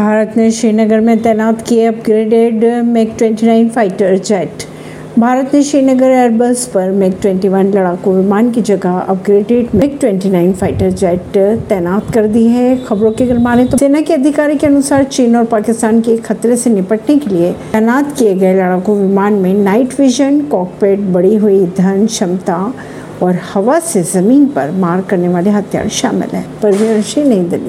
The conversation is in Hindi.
भारत ने श्रीनगर में तैनात किए upgraded MiG 29 fighter jet Bharat ने श्रीनगर एयरबस पर मैक 21 लड़ाकू विमान की जगह अपग्रेडेड मेक 29 फाइटर जेट तैनात कर दी है। खबरों की अगर माने तो सेना के अधिकारी के अनुसार चीन और पाकिस्तान के खतरे से निपटने के लिए तैनात किए गए लड़ाकू विमान में नाइट विजन कॉकपेट बड़ी हुई ईंधन क्षमता और हवा से ज़मीन पर मार करने वाले हथियार शामिल है। परवीन सिंह, नई दिल्ली